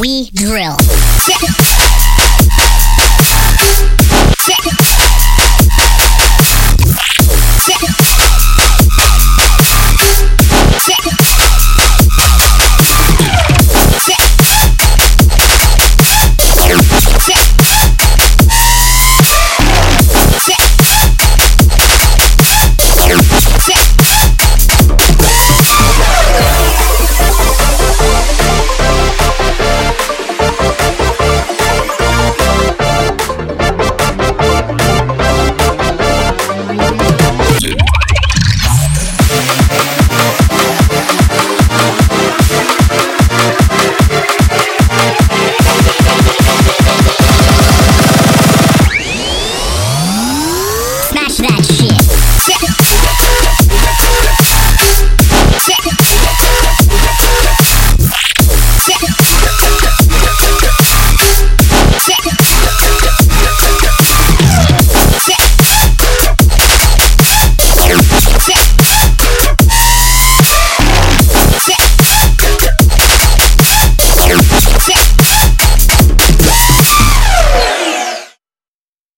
We drill.